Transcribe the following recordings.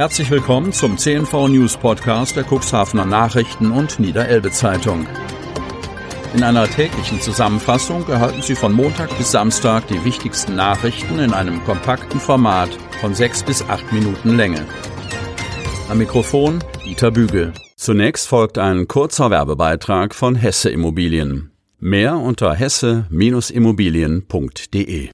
Herzlich willkommen zum CNV News Podcast der Cuxhavener Nachrichten und Niederelbe Zeitung. In einer täglichen Zusammenfassung erhalten Sie von Montag bis Samstag die wichtigsten Nachrichten in einem kompakten Format von sechs bis acht Minuten Länge. Am Mikrofon Dieter Bügel. Zunächst folgt ein kurzer Werbebeitrag von Hesse Immobilien. Mehr unter hesse-immobilien.de.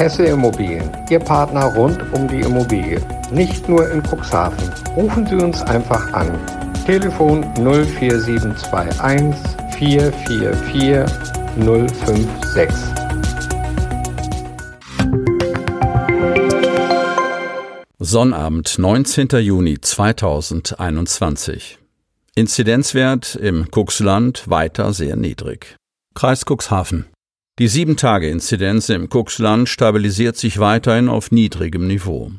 Hesse Immobilien, Ihr Partner rund um die Immobilie. Nicht nur in Cuxhaven. Rufen Sie uns einfach an. Telefon 04721 444 056. Sonnabend, 19. Juni 2021. Inzidenzwert im Cuxland weiter sehr niedrig. Kreis Cuxhaven. Die Sieben-Tage-Inzidenz im Cuxland stabilisiert sich weiterhin auf niedrigem Niveau.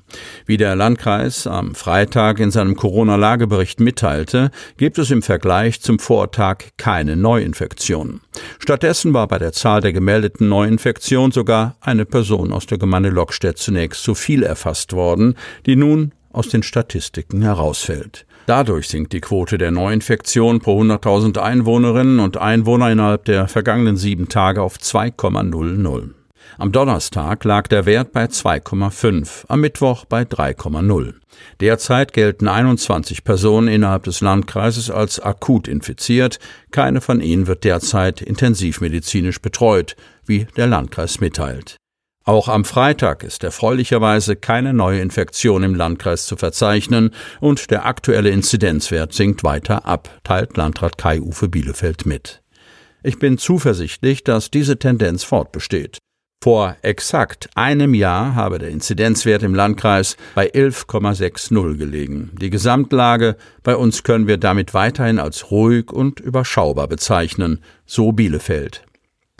Wie der Landkreis am Freitag in seinem Corona-Lagebericht mitteilte, gibt es im Vergleich zum Vortag keine Neuinfektionen. Stattdessen war bei der Zahl der gemeldeten Neuinfektionen sogar eine Person aus der Gemeinde Lockstedt zunächst zu viel erfasst worden, die nun aus den Statistiken herausfällt. Dadurch sinkt die Quote der Neuinfektion pro 100.000 Einwohnerinnen und Einwohner innerhalb der vergangenen sieben Tage auf 2,00. Am Donnerstag lag der Wert bei 2,5, am Mittwoch bei 3,0. Derzeit gelten 21 Personen innerhalb des Landkreises als akut infiziert. Keine von ihnen wird derzeit intensivmedizinisch betreut, wie der Landkreis mitteilt. Auch am Freitag ist erfreulicherweise keine neue Infektion im Landkreis zu verzeichnen und der aktuelle Inzidenzwert sinkt weiter ab, teilt Landrat Kai-Uwe Bielefeld mit. Ich bin zuversichtlich, dass diese Tendenz fortbesteht. Vor exakt einem Jahr habe der Inzidenzwert im Landkreis bei 11,60 gelegen. Die Gesamtlage bei uns können wir damit weiterhin als ruhig und überschaubar bezeichnen, so Bielefeld.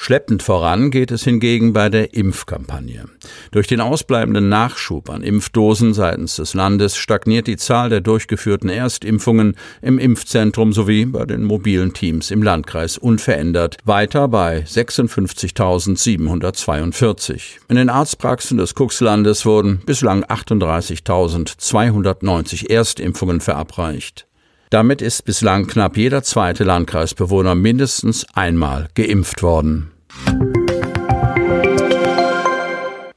Schleppend voran geht es hingegen bei der Impfkampagne. Durch den ausbleibenden Nachschub an Impfdosen seitens des Landes stagniert die Zahl der durchgeführten Erstimpfungen im Impfzentrum sowie bei den mobilen Teams im Landkreis unverändert, weiter bei 56.742. In den Arztpraxen des Kuxlandes wurden bislang 38.290 Erstimpfungen verabreicht. Damit ist bislang knapp jeder zweite Landkreisbewohner mindestens einmal geimpft worden.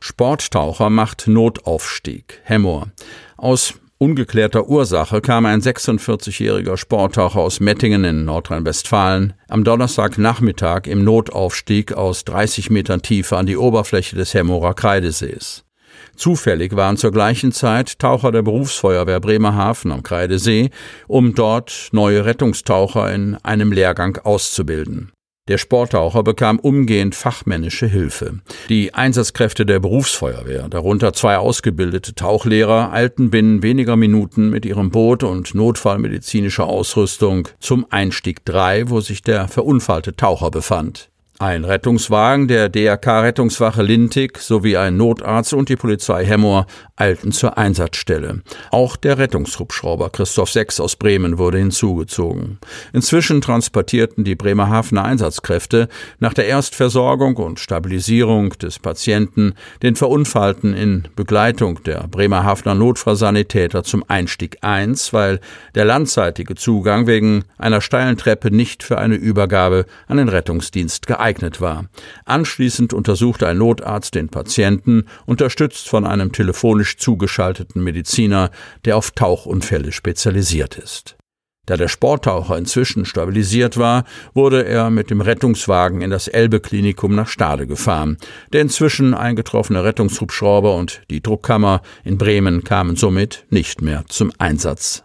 Sporttaucher macht Notaufstieg. Hemmoor. Aus ungeklärter Ursache kam ein 46-jähriger Sporttaucher aus Mettingen in Nordrhein-Westfalen am Donnerstagnachmittag im Notaufstieg aus 30 Metern Tiefe an die Oberfläche des Hemmorer Kreidesees. Zufällig waren zur gleichen Zeit Taucher der Berufsfeuerwehr Bremerhaven am Kreidesee, um dort neue Rettungstaucher in einem Lehrgang auszubilden. Der Sporttaucher bekam umgehend fachmännische Hilfe. Die Einsatzkräfte der Berufsfeuerwehr, darunter zwei ausgebildete Tauchlehrer, eilten binnen weniger Minuten mit ihrem Boot und notfallmedizinischer Ausrüstung zum Einstieg 3, wo sich der verunfallte Taucher befand. Ein Rettungswagen der DRK-Rettungswache Lintig sowie ein Notarzt und die Polizei Hemmoor eilten zur Einsatzstelle. Auch der Rettungshubschrauber Christoph Sechs aus Bremen wurde hinzugezogen. Inzwischen transportierten die Bremerhavener Einsatzkräfte nach der Erstversorgung und Stabilisierung des Patienten den Verunfallten in Begleitung der Bremerhavener Notfallsanitäter zum Einstieg 1, weil der landseitige Zugang wegen einer steilen Treppe nicht für eine Übergabe an den Rettungsdienst geeignet geeignet war. Anschließend untersuchte ein Notarzt den Patienten, unterstützt von einem telefonisch zugeschalteten Mediziner, der auf Tauchunfälle spezialisiert ist. Da der Sporttaucher inzwischen stabilisiert war, wurde er mit dem Rettungswagen in das Elbe-Klinikum nach Stade gefahren. Der inzwischen eingetroffene Rettungshubschrauber und die Druckkammer in Bremen kamen somit nicht mehr zum Einsatz.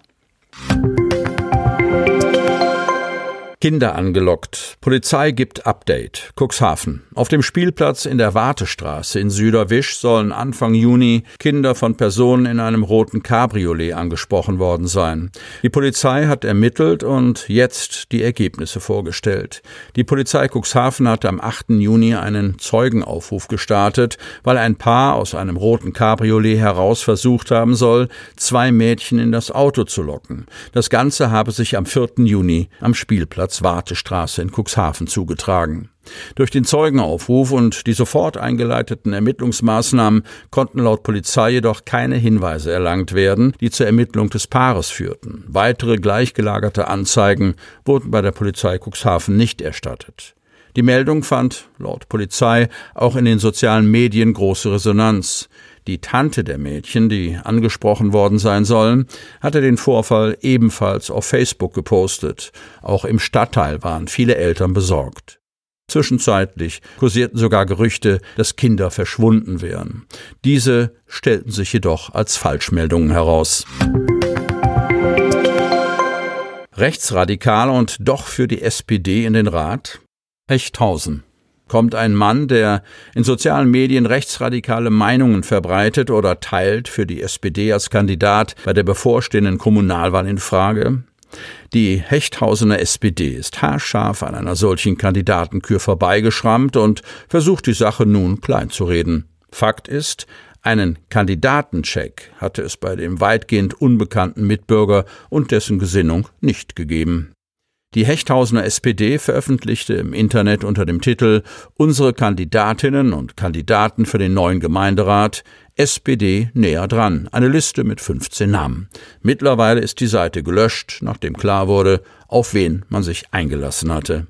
Kinder angelockt. Polizei gibt Update. Cuxhaven. Auf dem Spielplatz in der Wartestraße in Süderwisch sollen Anfang Juni Kinder von Personen in einem roten Cabriolet angesprochen worden sein. Die Polizei hat ermittelt und jetzt die Ergebnisse vorgestellt. Die Polizei Cuxhaven hat am 8. Juni einen Zeugenaufruf gestartet, weil ein Paar aus einem roten Cabriolet heraus versucht haben soll, zwei Mädchen in das Auto zu locken. Das Ganze habe sich am 4. Juni am Spielplatz Marktplatz-Wartestraße in Cuxhaven zugetragen. Durch den Zeugenaufruf und die sofort eingeleiteten Ermittlungsmaßnahmen konnten laut Polizei jedoch keine Hinweise erlangt werden, die zur Ermittlung des Paares führten. Weitere gleichgelagerte Anzeigen wurden bei der Polizei Cuxhaven nicht erstattet. Die Meldung fand, laut Polizei, auch in den sozialen Medien große Resonanz. Die Tante der Mädchen, die angesprochen worden sein sollen, hatte den Vorfall ebenfalls auf Facebook gepostet. Auch im Stadtteil waren viele Eltern besorgt. Zwischenzeitlich kursierten sogar Gerüchte, dass Kinder verschwunden wären. Diese stellten sich jedoch als Falschmeldungen heraus. Rechtsradikal und doch für die SPD in den Rat? Hechthausen kommt ein Mann, der in sozialen Medien rechtsradikale Meinungen verbreitet oder teilt, für die SPD als Kandidat bei der bevorstehenden Kommunalwahl in Frage? Die Hechthausener SPD ist haarscharf an einer solchen Kandidatenkür vorbeigeschrammt und versucht die Sache nun kleinzureden. Fakt ist, einen Kandidatencheck hatte es bei dem weitgehend unbekannten Mitbürger und dessen Gesinnung nicht gegeben. Die Hechthausener SPD veröffentlichte im Internet unter dem Titel Unsere Kandidatinnen und Kandidaten für den neuen Gemeinderat SPD näher dran, eine Liste mit 15 Namen. Mittlerweile ist die Seite gelöscht, nachdem klar wurde, auf wen man sich eingelassen hatte.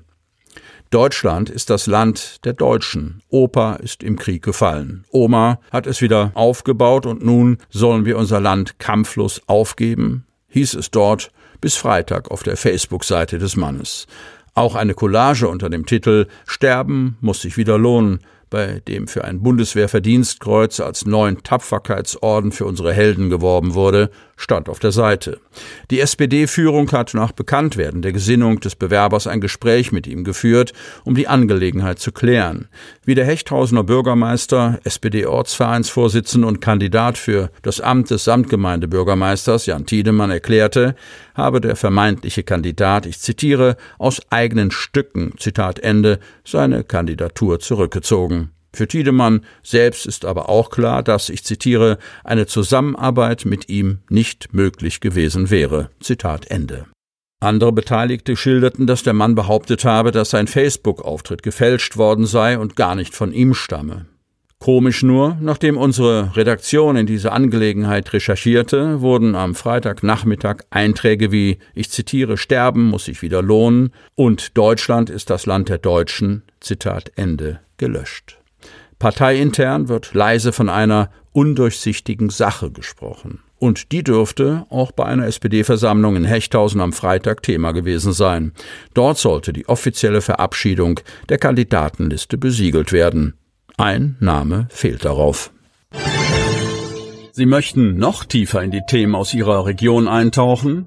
Deutschland ist das Land der Deutschen. Opa ist im Krieg gefallen. Oma hat es wieder aufgebaut und nun sollen wir unser Land kampflos aufgeben? Hieß es dort bis Freitag auf der Facebook-Seite des Mannes. Auch eine Collage unter dem Titel Sterben muss sich wieder lohnen bei dem für ein Bundeswehrverdienstkreuz als neuen Tapferkeitsorden für unsere Helden geworben wurde, stand auf der Seite. Die SPD-Führung hat nach Bekanntwerden der Gesinnung des Bewerbers ein Gespräch mit ihm geführt, um die Angelegenheit zu klären. Wie der Hechthausener Bürgermeister, SPD-Ortsvereinsvorsitzender und Kandidat für das Amt des Samtgemeindebürgermeisters Jan Tiedemann erklärte, habe der vermeintliche Kandidat, ich zitiere, aus eigenen Stücken, Zitat Ende, seine Kandidatur zurückgezogen. Für Tiedemann selbst ist aber auch klar, dass, ich zitiere, eine Zusammenarbeit mit ihm nicht möglich gewesen wäre. Zitat Ende. Andere Beteiligte schilderten, dass der Mann behauptet habe, dass sein Facebook-Auftritt gefälscht worden sei und gar nicht von ihm stamme. Komisch nur, nachdem unsere Redaktion in diese Angelegenheit recherchierte, wurden am Freitagnachmittag Einträge wie, ich zitiere, Sterben muss sich wieder lohnen und Deutschland ist das Land der Deutschen, Zitat Ende, gelöscht. Parteiintern wird leise von einer undurchsichtigen Sache gesprochen. Und die dürfte auch bei einer SPD-Versammlung in Hechthausen am Freitag Thema gewesen sein. Dort sollte die offizielle Verabschiedung der Kandidatenliste besiegelt werden. Ein Name fehlt darauf. Sie möchten noch tiefer in die Themen aus Ihrer Region eintauchen?